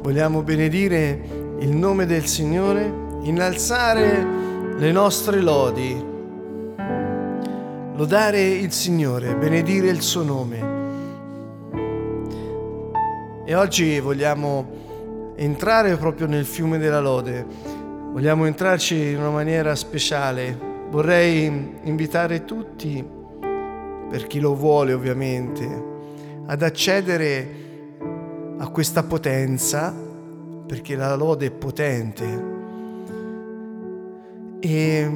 vogliamo benedire il nome del Signore, innalzare le nostre lodi, lodare il Signore, benedire il suo nome. E oggi vogliamo entrare proprio nel fiume della lode, vogliamo entrarci in una maniera speciale. Vorrei invitare tutti, per chi lo vuole ovviamente, ad accedere a questa potenza, perché la lode è potente. E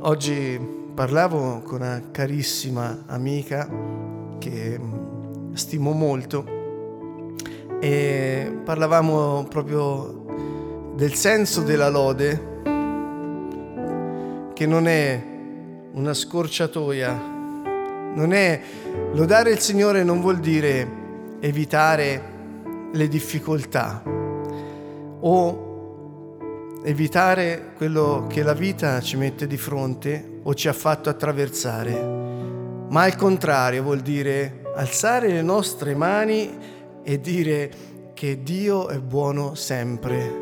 oggi parlavo con una carissima amica che stimo molto e parlavamo proprio del senso della lode, che non è una scorciatoia, non è lodare il Signore non vuol dire evitare le difficoltà o evitare quello che la vita ci mette di fronte o ci ha fatto attraversare, ma al contrario vuol dire alzare le nostre mani e dire che Dio è buono sempre.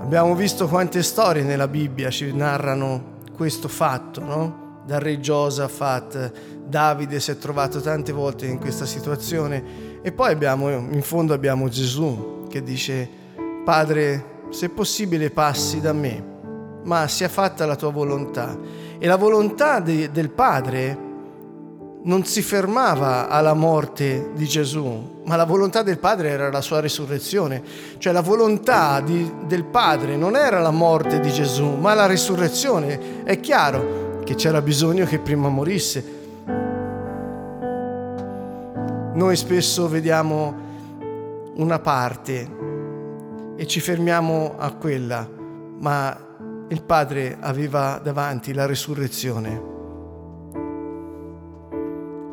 Abbiamo visto quante storie nella Bibbia ci narrano questo fatto, no? Dal re Giosafat, Davide si è trovato tante volte in questa situazione e poi abbiamo, in fondo abbiamo Gesù che dice, Padre, se possibile passi da me, ma sia fatta la tua volontà. E la volontà de, del Padre non si fermava alla morte di Gesù, ma la volontà del Padre era la sua risurrezione. Cioè la volontà di, del Padre non era la morte di Gesù, ma la risurrezione. È chiaro che c'era bisogno che prima morisse. Noi spesso vediamo una parte e ci fermiamo a quella, ma il Padre aveva davanti la risurrezione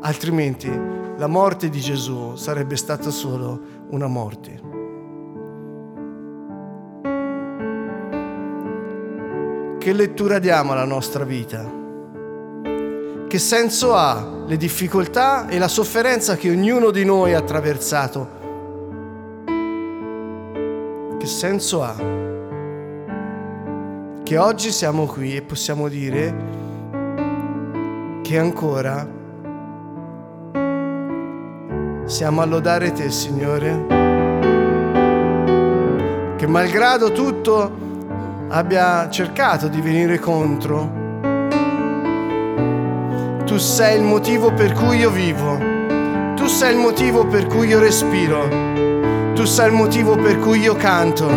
altrimenti la morte di Gesù sarebbe stata solo una morte. Che lettura diamo alla nostra vita? Che senso ha le difficoltà e la sofferenza che ognuno di noi ha attraversato? Che senso ha? Che oggi siamo qui e possiamo dire che ancora siamo a lodare te, Signore, che malgrado tutto abbia cercato di venire contro, tu sei il motivo per cui io vivo, tu sei il motivo per cui io respiro, tu sei il motivo per cui io canto,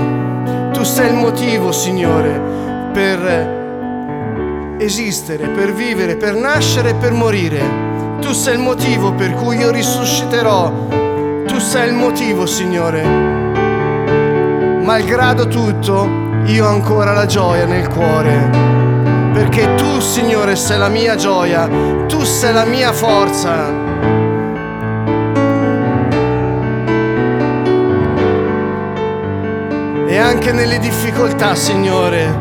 tu sei il motivo, Signore, per esistere, per vivere, per nascere e per morire. Tu sei il motivo per cui io risusciterò. Tu sei il motivo, Signore. Malgrado tutto, io ho ancora la gioia nel cuore. Perché tu, Signore, sei la mia gioia. Tu sei la mia forza. E anche nelle difficoltà, Signore.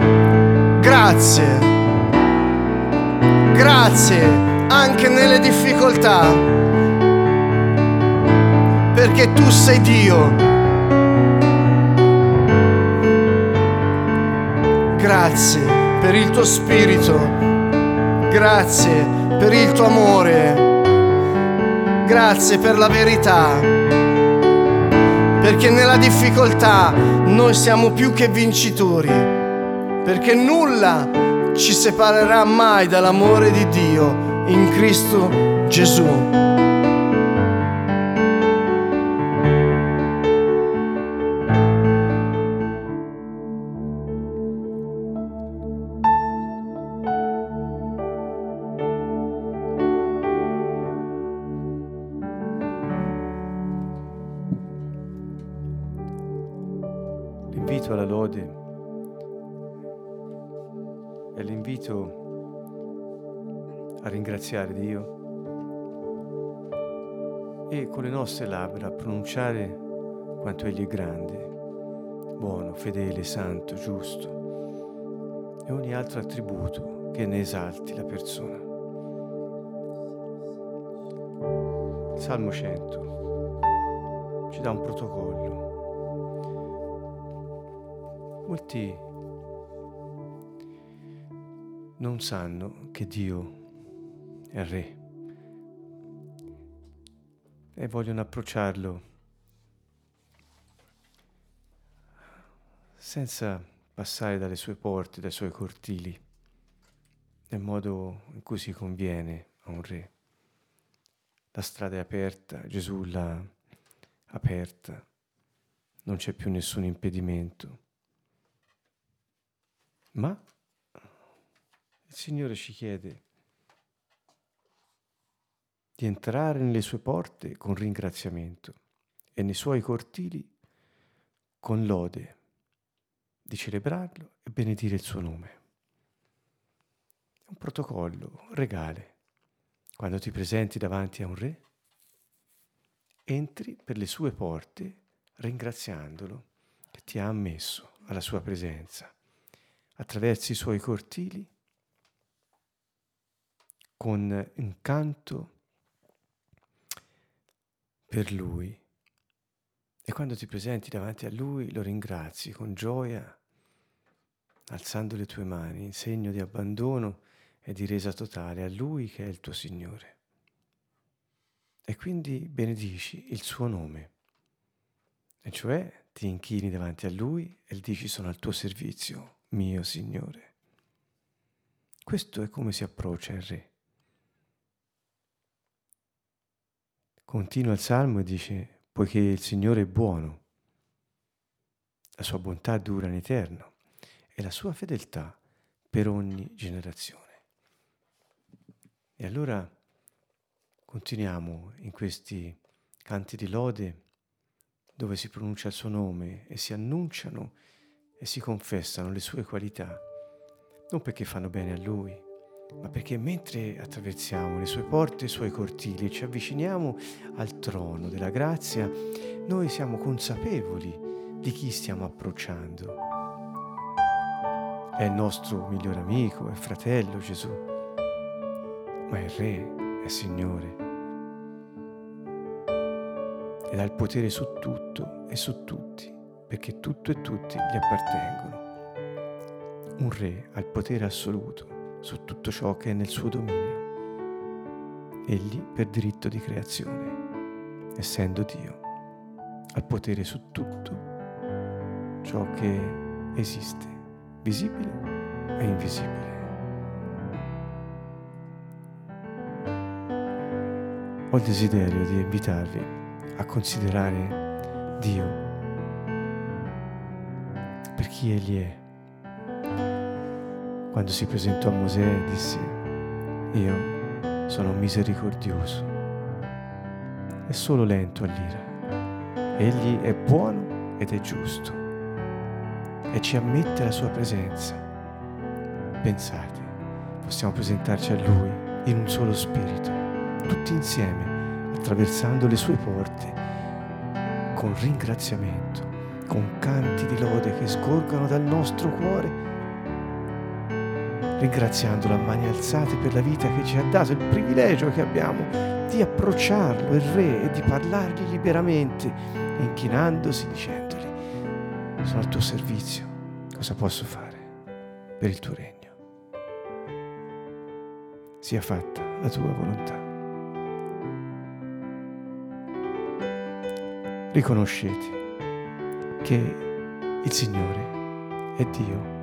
Grazie. Grazie anche nelle difficoltà, perché tu sei Dio. Grazie per il tuo spirito, grazie per il tuo amore, grazie per la verità, perché nella difficoltà noi siamo più che vincitori, perché nulla ci separerà mai dall'amore di Dio in Cristo Gesù. L'invito alla lode è l'invito a ringraziare Dio e con le nostre labbra a pronunciare quanto Egli è grande, buono, fedele, santo, giusto e ogni altro attributo che ne esalti la persona. Salmo 100. ci dà un protocollo. Molti non sanno che Dio è Re e vogliono approcciarlo senza passare dalle sue porte, dai suoi cortili, nel modo in cui si conviene a un re. La strada è aperta, Gesù l'ha aperta, non c'è più nessun impedimento. Ma il Signore ci chiede di entrare nelle sue porte con ringraziamento e nei suoi cortili con lode, di celebrarlo e benedire il suo nome. È un protocollo regale. Quando ti presenti davanti a un re, entri per le sue porte ringraziandolo che ti ha ammesso alla sua presenza, attraverso i suoi cortili, con un canto per Lui. E quando ti presenti davanti a Lui lo ringrazi con gioia, alzando le tue mani in segno di abbandono e di resa totale a Lui che è il tuo Signore. E quindi benedici il suo nome, e cioè ti inchini davanti a Lui e gli dici sono al tuo servizio, mio Signore. Questo è come si approccia il Re. Continua il Salmo e dice, poiché il Signore è buono, la sua bontà dura in eterno e la sua fedeltà per ogni generazione. E allora continuiamo in questi canti di lode dove si pronuncia il suo nome e si annunciano e si confessano le sue qualità, non perché fanno bene a lui, ma perché mentre attraversiamo le sue porte, i suoi cortili e ci avviciniamo al trono della grazia, noi siamo consapevoli di chi stiamo approcciando. È il nostro migliore amico, è fratello Gesù, ma è Re, è Signore. Ed ha il potere su tutto e su tutti, perché tutto e tutti gli appartengono. Un Re ha il potere assoluto su tutto ciò che è nel suo dominio. Egli per diritto di creazione, essendo Dio, ha il potere su tutto ciò che esiste, visibile e invisibile. Ho il desiderio di invitarvi a considerare Dio chi Egli è quando si presentò a Mosè disse, io sono misericordioso e solo lento all'ira. Egli è buono ed è giusto e ci ammette la sua presenza. Pensate, possiamo presentarci a Lui in un solo spirito, tutti insieme, attraversando le sue porte, con ringraziamento, con canti di lode che scorgono dal nostro cuore ringraziandolo a mani alzate per la vita che ci ha dato, il privilegio che abbiamo di approcciarlo, il Re, e di parlargli liberamente, inchinandosi dicendogli, sono al tuo servizio, cosa posso fare per il tuo regno? Sia fatta la tua volontà. Riconoscete che il Signore è Dio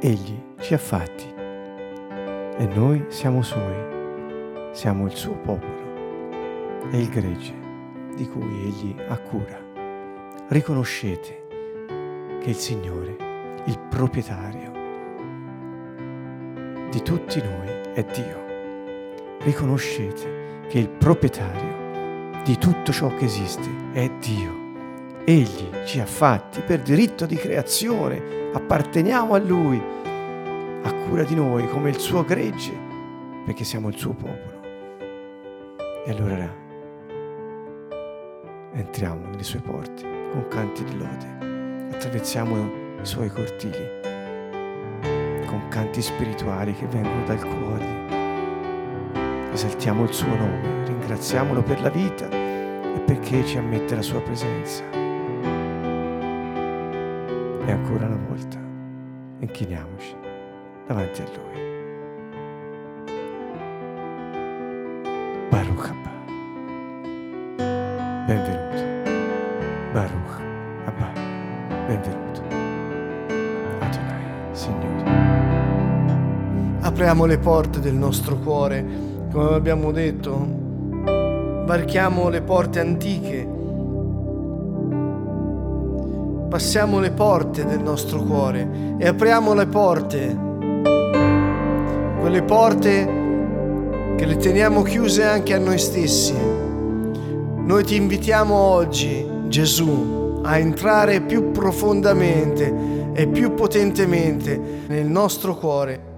Egli ci ha fatti e noi siamo suoi, siamo il suo popolo e il gregge di cui Egli ha cura. Riconoscete che il Signore, il proprietario di tutti noi, è Dio. Riconoscete che il proprietario di tutto ciò che esiste è Dio. Egli ci ha fatti per diritto di creazione apparteniamo a Lui, a cura di noi come il suo gregge, perché siamo il suo popolo. E allora entriamo nelle sue porte con canti di lode, attraversiamo i suoi cortili con canti spirituali che vengono dal cuore. Esaltiamo il suo nome, ringraziamolo per la vita e perché ci ammette la sua presenza. E ancora una volta inchiniamoci davanti a Lui. Baruch Abba. Benvenuto. Baruch Abba. Benvenuto. Adonai, Signore. Apriamo le porte del nostro cuore, come abbiamo detto. Varchiamo le porte antiche. Passiamo le porte del nostro cuore e apriamo le porte. Quelle porte che le teniamo chiuse anche a noi stessi. Noi ti invitiamo oggi, Gesù, a entrare più profondamente e più potentemente nel nostro cuore.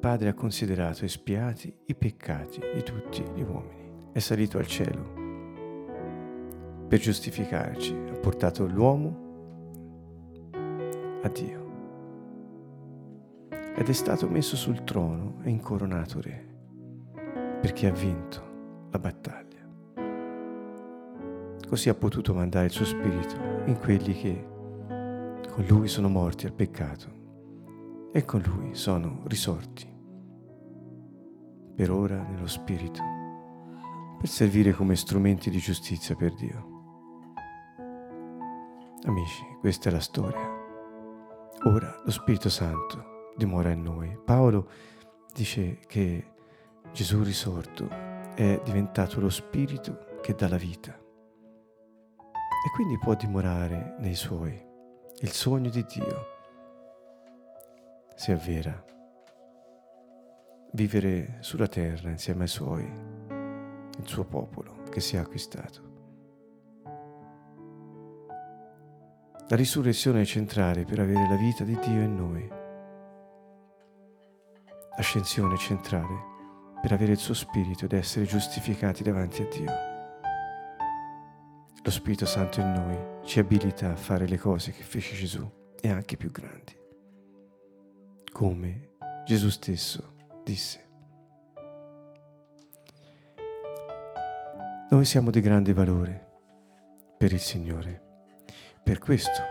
Padre ha considerato espiati i peccati di tutti gli uomini. È salito al cielo per giustificarci, ha portato l'uomo a Dio ed è stato messo sul trono e incoronato re, perché ha vinto la battaglia. Così ha potuto mandare il suo spirito in quelli che con lui sono morti al peccato e con lui sono risorti, per ora nello spirito, per servire come strumenti di giustizia per Dio. Amici, questa è la storia. Ora lo Spirito Santo dimora in noi. Paolo dice che Gesù risorto è diventato lo spirito che dà la vita e quindi può dimorare nei suoi. Il sogno di Dio si avvera. Vivere sulla terra insieme ai suoi, il suo popolo che si è acquistato. La risurrezione è centrale per avere la vita di Dio in noi l'ascensione centrale per avere il suo spirito ed essere giustificati davanti a Dio. Lo Spirito Santo in noi ci abilita a fare le cose che fece Gesù e anche più grandi. Come Gesù stesso disse. Noi siamo di grande valore per il Signore. Per questo,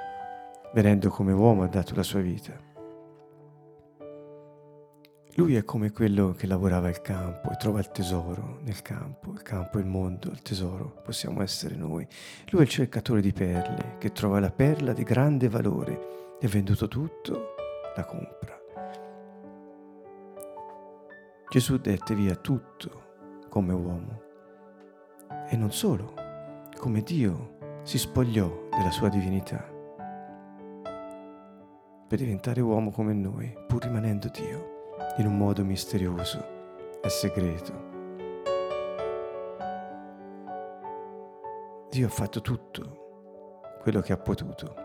venendo come uomo, ha dato la sua vita lui è come quello che lavorava il campo e trova il tesoro nel campo, il campo il mondo, il tesoro possiamo essere noi. Lui è il cercatore di perle che trova la perla di grande valore e venduto tutto la compra. Gesù dette via tutto come uomo e non solo, come Dio si spogliò della sua divinità per diventare uomo come noi, pur rimanendo Dio in un modo misterioso e segreto. Dio ha fatto tutto quello che ha potuto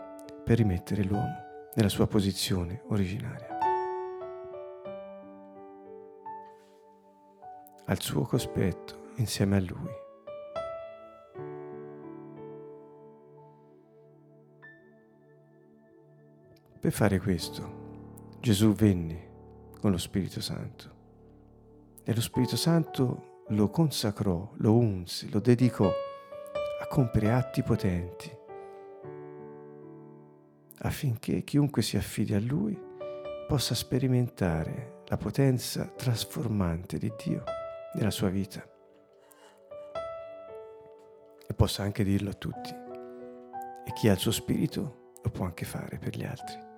per rimettere l'uomo nella sua posizione originaria. Al suo cospetto insieme a lui. Per fare questo, Gesù venne con lo Spirito Santo. E lo Spirito Santo lo consacrò, lo unse, lo dedicò a compiere atti potenti affinché chiunque si affidi a Lui possa sperimentare la potenza trasformante di Dio nella sua vita e possa anche dirlo a tutti. E chi ha il suo spirito lo può anche fare per gli altri.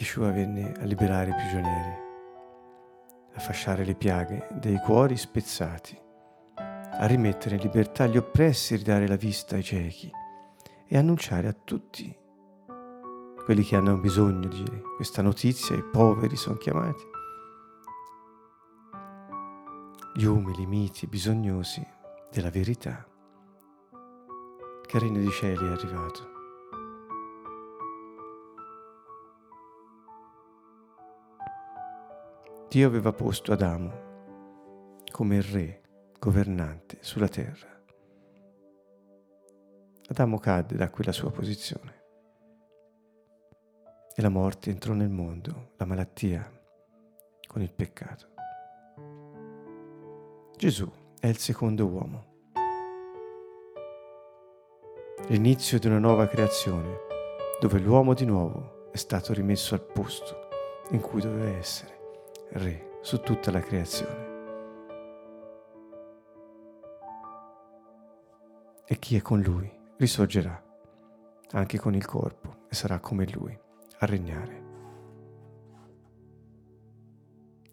Yeshua venne a liberare i prigionieri, a fasciare le piaghe dei cuori spezzati, a rimettere in libertà gli oppressi e ridare la vista ai ciechi e annunciare a tutti quelli che hanno bisogno di questa notizia, i poveri sono chiamati, gli umili, miti, bisognosi della verità, che il regno dei cieli è arrivato. Dio aveva posto Adamo come il re governante sulla terra. Adamo cadde da quella sua posizione e la morte entrò nel mondo, la malattia con il peccato. Gesù è il secondo uomo. L'inizio di una nuova creazione, dove l'uomo di nuovo è stato rimesso al posto in cui doveva essere, re su tutta la creazione. E chi è con lui risorgerà, anche con il corpo, e sarà come lui a regnare.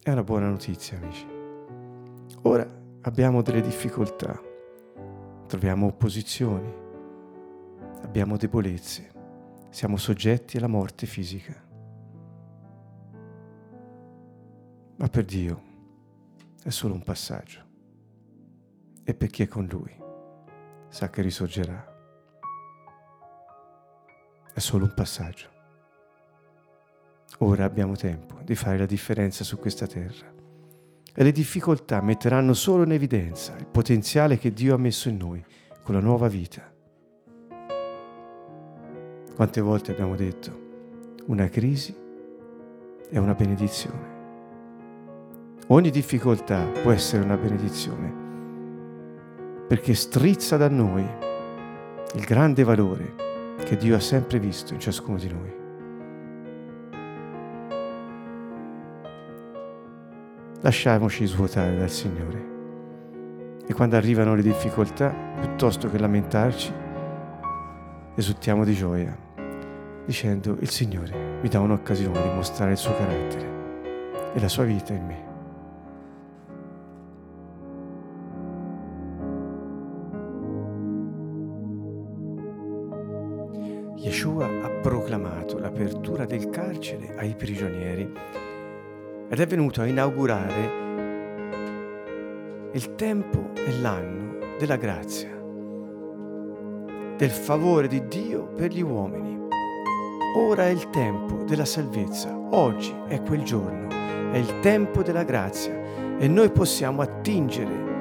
È una buona notizia, amici. Ora abbiamo delle difficoltà, troviamo opposizioni, abbiamo debolezze, siamo soggetti alla morte fisica. Ma per Dio è solo un passaggio e per chi è con Lui sa che risorgerà. È solo un passaggio. Ora abbiamo tempo di fare la differenza su questa terra e le difficoltà metteranno solo in evidenza il potenziale che Dio ha messo in noi con la nuova vita. Quante volte abbiamo detto, una crisi è una benedizione. Ogni difficoltà può essere una benedizione perché strizza da noi il grande valore che Dio ha sempre visto in ciascuno di noi. lasciamoci svuotare dal Signore. E quando arrivano le difficoltà, piuttosto che lamentarci, esultiamo di gioia, dicendo il Signore mi dà un'occasione di mostrare il suo carattere e la sua vita in me. Yeshua ha proclamato l'apertura del carcere ai prigionieri ed è venuto a inaugurare il tempo e l'anno della grazia, del favore di Dio per gli uomini. Ora è il tempo della salvezza, oggi è quel giorno, è il tempo della grazia e noi possiamo attingere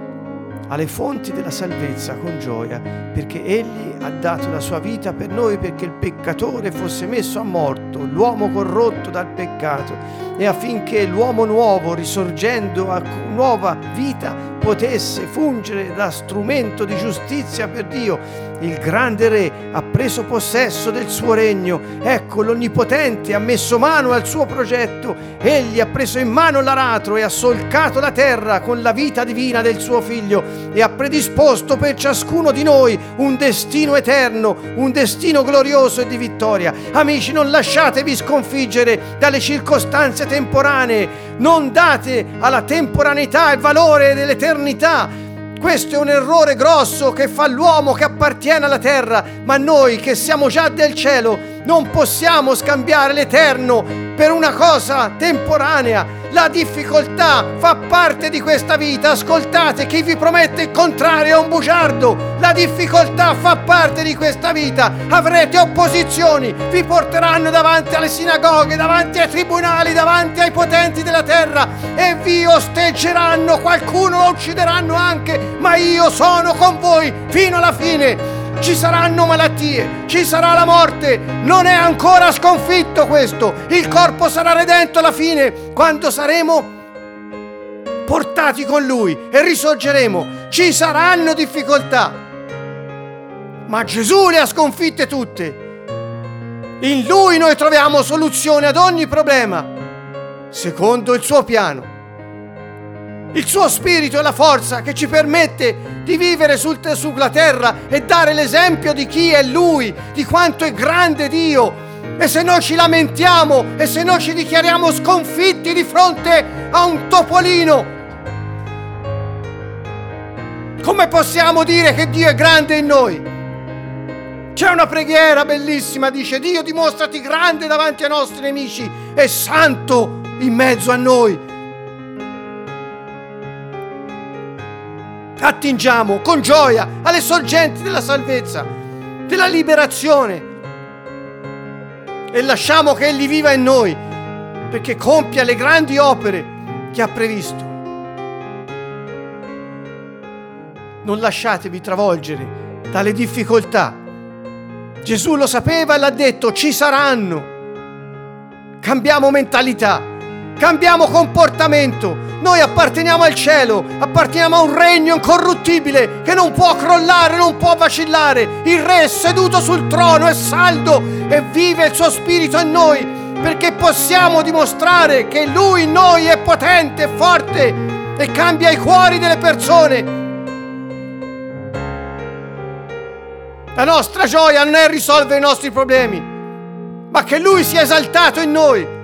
alle fonti della salvezza con gioia perché Egli ha dato la sua vita per noi perché il peccatore fosse messo a morto, l'uomo corrotto dal peccato e affinché l'uomo nuovo risorgendo a nuova vita potesse fungere da strumento di giustizia per Dio il grande re ha preso possesso del suo regno. Ecco, l'Onnipotente ha messo mano al suo progetto. Egli ha preso in mano l'aratro e ha solcato la terra con la vita divina del suo figlio e ha predisposto per ciascuno di noi un destino eterno, un destino glorioso e di vittoria. Amici, non lasciatevi sconfiggere dalle circostanze temporanee. Non date alla temporaneità il valore dell'eternità questo è un errore grosso che fa l'uomo che appartiene alla terra, ma noi che siamo già del cielo non possiamo scambiare l'eterno per una cosa temporanea. La difficoltà fa parte di questa vita. Ascoltate, chi vi promette il contrario è un bugiardo. La difficoltà fa parte di questa vita. Avrete opposizioni, vi porteranno davanti alle sinagoghe, davanti ai tribunali, davanti ai potenti della terra e vi osteggeranno. Qualcuno lo uccideranno anche, ma io sono con voi fino alla fine ci saranno malattie, ci sarà la morte, non è ancora sconfitto questo, il corpo sarà redento alla fine, quando saremo portati con Lui e risorgeremo, ci saranno difficoltà, ma Gesù le ha sconfitte tutte. In Lui noi troviamo soluzione ad ogni problema, secondo il suo piano. Il suo spirito è la forza che ci permette di vivere sul, sulla terra e dare l'esempio di chi è Lui, di quanto è grande Dio. E se noi ci lamentiamo e se noi ci dichiariamo sconfitti di fronte a un topolino, come possiamo dire che Dio è grande in noi? C'è una preghiera bellissima, dice Dio dimostrati grande davanti ai nostri nemici e santo in mezzo a noi. Attingiamo con gioia alle sorgenti della salvezza, della liberazione e lasciamo che Egli viva in noi perché compia le grandi opere che ha previsto. Non lasciatevi travolgere dalle difficoltà. Gesù lo sapeva e l'ha detto, ci saranno. cambiamo mentalità, cambiamo comportamento. Noi apparteniamo al cielo, apparteniamo a un regno incorruttibile che non può crollare, non può vacillare. Il Re è seduto sul trono, è saldo e vive il suo spirito in noi perché possiamo dimostrare che Lui in noi è potente, forte e cambia i cuori delle persone. La nostra gioia non è risolvere i nostri problemi, ma che Lui sia esaltato in noi.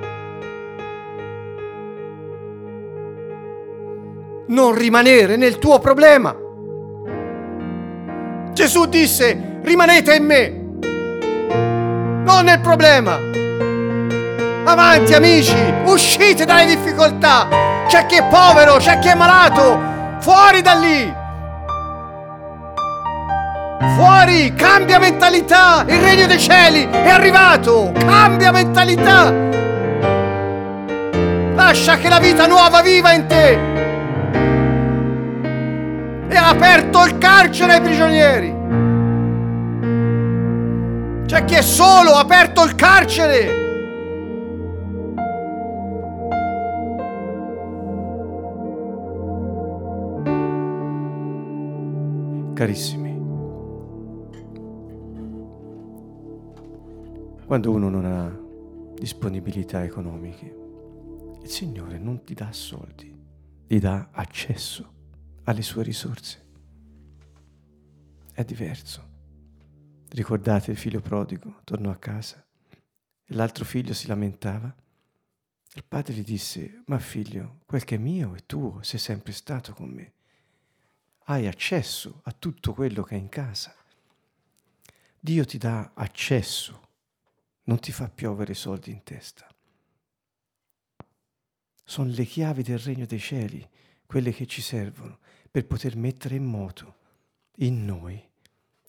Non rimanere nel tuo problema. Gesù disse, rimanete in me, non nel problema. Avanti amici, uscite dalle difficoltà. C'è chi è povero, c'è chi è malato. Fuori da lì. Fuori, cambia mentalità. Il regno dei cieli è arrivato. Cambia mentalità. Lascia che la vita nuova viva in te. E ha aperto il carcere ai prigionieri. C'è chi è solo, ha aperto il carcere. Carissimi, quando uno non ha disponibilità economiche, il Signore non ti dà soldi, ti dà accesso alle sue risorse. È diverso. Ricordate il figlio prodigo tornò a casa e l'altro figlio si lamentava. Il padre gli disse, ma figlio, quel che è mio è tuo, sei sempre stato con me. Hai accesso a tutto quello che è in casa. Dio ti dà accesso non ti fa piovere soldi in testa. Sono le chiavi del regno dei cieli, quelle che ci servono per poter mettere in moto in noi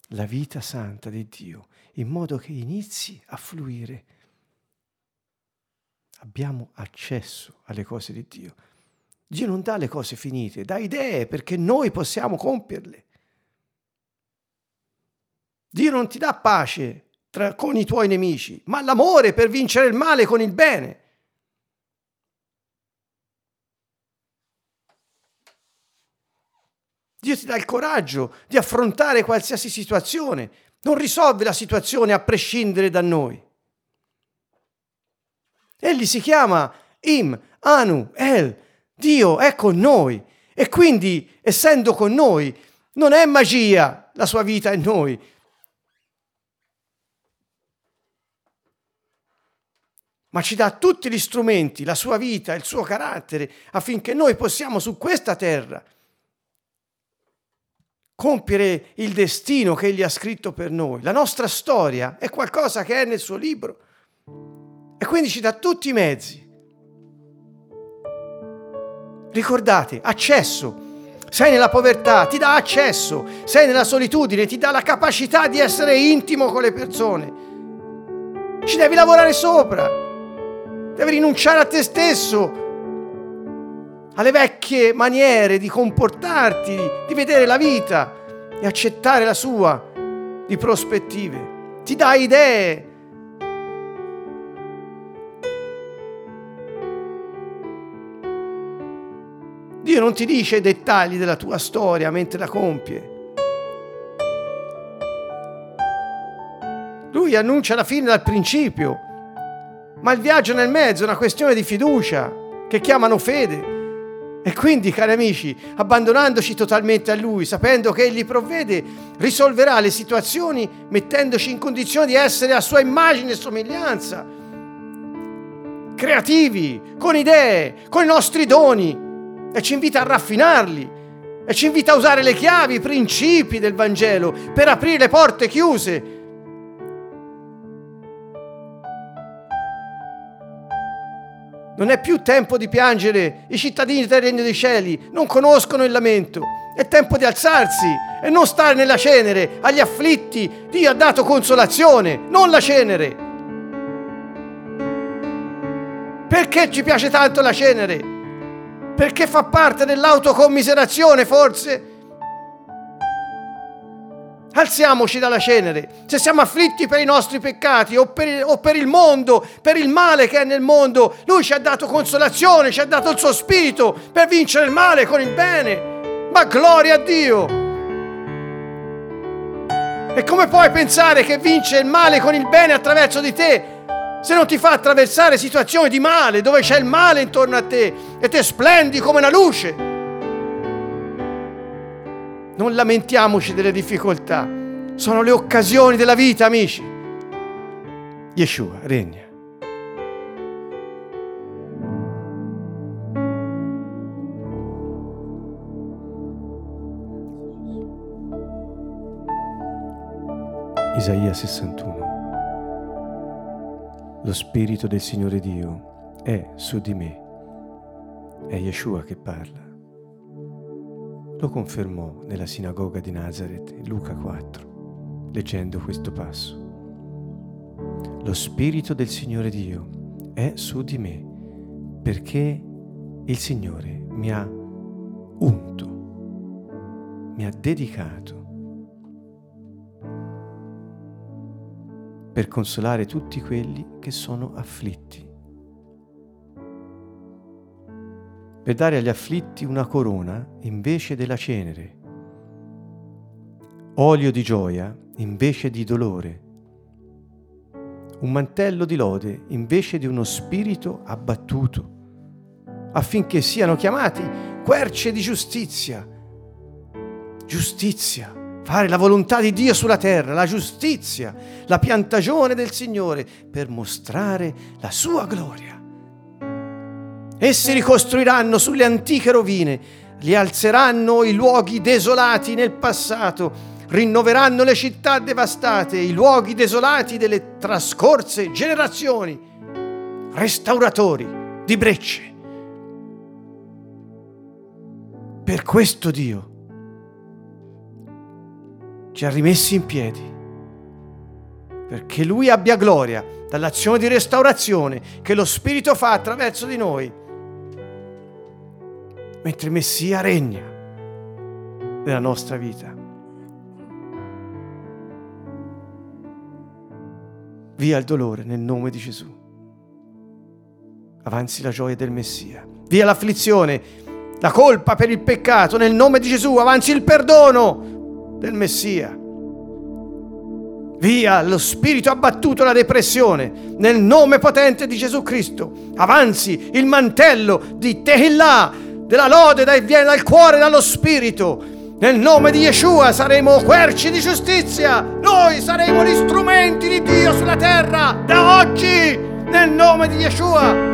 la vita santa di Dio, in modo che inizi a fluire. Abbiamo accesso alle cose di Dio. Dio non dà le cose finite, dà idee perché noi possiamo compierle. Dio non ti dà pace tra, con i tuoi nemici, ma l'amore per vincere il male con il bene. Dio ti dà il coraggio di affrontare qualsiasi situazione, non risolve la situazione a prescindere da noi. Egli si chiama Im, Anu, El, Dio è con noi. E quindi essendo con noi non è magia la sua vita in noi, ma ci dà tutti gli strumenti, la sua vita, il suo carattere, affinché noi possiamo su questa terra compiere il destino che Egli ha scritto per noi. La nostra storia è qualcosa che è nel suo libro e quindi ci dà tutti i mezzi. Ricordate, accesso. Sei nella povertà, ti dà accesso. Sei nella solitudine, ti dà la capacità di essere intimo con le persone. Ci devi lavorare sopra. Devi rinunciare a te stesso, alle vecchie maniere di comportarti, di vedere la vita e accettare la sua di prospettive. Ti dà idee. Dio non ti dice i dettagli della tua storia mentre la compie. Lui annuncia la fine dal principio ma il viaggio nel mezzo è una questione di fiducia che chiamano fede. E quindi, cari amici, abbandonandoci totalmente a Lui, sapendo che Egli provvede, risolverà le situazioni mettendoci in condizione di essere a sua immagine e somiglianza. Creativi, con idee, con i nostri doni. E ci invita a raffinarli. E ci invita a usare le chiavi, i principi del Vangelo per aprire le porte chiuse Non è più tempo di piangere, i cittadini del Regno dei Cieli non conoscono il lamento. È tempo di alzarsi e non stare nella cenere. Agli afflitti Dio ha dato consolazione, non la cenere. Perché ci piace tanto la cenere? Perché fa parte dell'autocommiserazione, forse? Alziamoci dalla cenere. Se siamo afflitti per i nostri peccati o per, o per, il mondo, per il male che è nel mondo, Lui ci ha dato consolazione, ci ha dato il suo spirito per vincere il male con il bene. Ma gloria a Dio! E come puoi pensare che vince il male con il bene attraverso di te se non ti fa attraversare situazioni di male dove c'è il male intorno a te e te splendi come una luce? Non lamentiamoci delle difficoltà, sono le occasioni della vita, amici. Yeshua regna. Isaia 61 Lo Spirito del Signore Dio è su di me. È Yeshua che parla. Lo confermò nella sinagoga di Nazareth, Luca 4, leggendo questo passo. Lo Spirito del Signore Dio è su di me, perché il Signore mi ha unto, mi ha dedicato per consolare tutti quelli che sono afflitti per dare agli afflitti una corona invece della cenere, olio di gioia invece di dolore, un mantello di lode invece di uno spirito abbattuto, affinché siano chiamati querce di giustizia. Giustizia, fare la volontà di Dio sulla terra, la giustizia, la piantagione del Signore per mostrare la sua gloria. Essi ricostruiranno sulle antiche rovine, rialzeranno i luoghi desolati nel passato, rinnoveranno le città devastate, i luoghi desolati delle trascorse generazioni, restauratori di brecce. Per questo Dio ci ha rimessi in piedi, perché Lui abbia gloria dall'azione di restaurazione che lo Spirito fa attraverso di noi mentre Messia regna nella nostra vita. Via il dolore nel nome di Gesù. Avanzi la gioia del Messia. Via l'afflizione, la colpa per il peccato nel nome di Gesù. Avanzi il perdono del Messia. Via lo spirito abbattuto, la depressione, nel nome potente di Gesù Cristo. Avanzi il mantello di Tehillah, della lode che viene dal cuore, dallo spirito. Nel nome di Yeshua saremo querci di giustizia. Noi saremo gli strumenti di Dio sulla terra da oggi. Nel nome di Yeshua.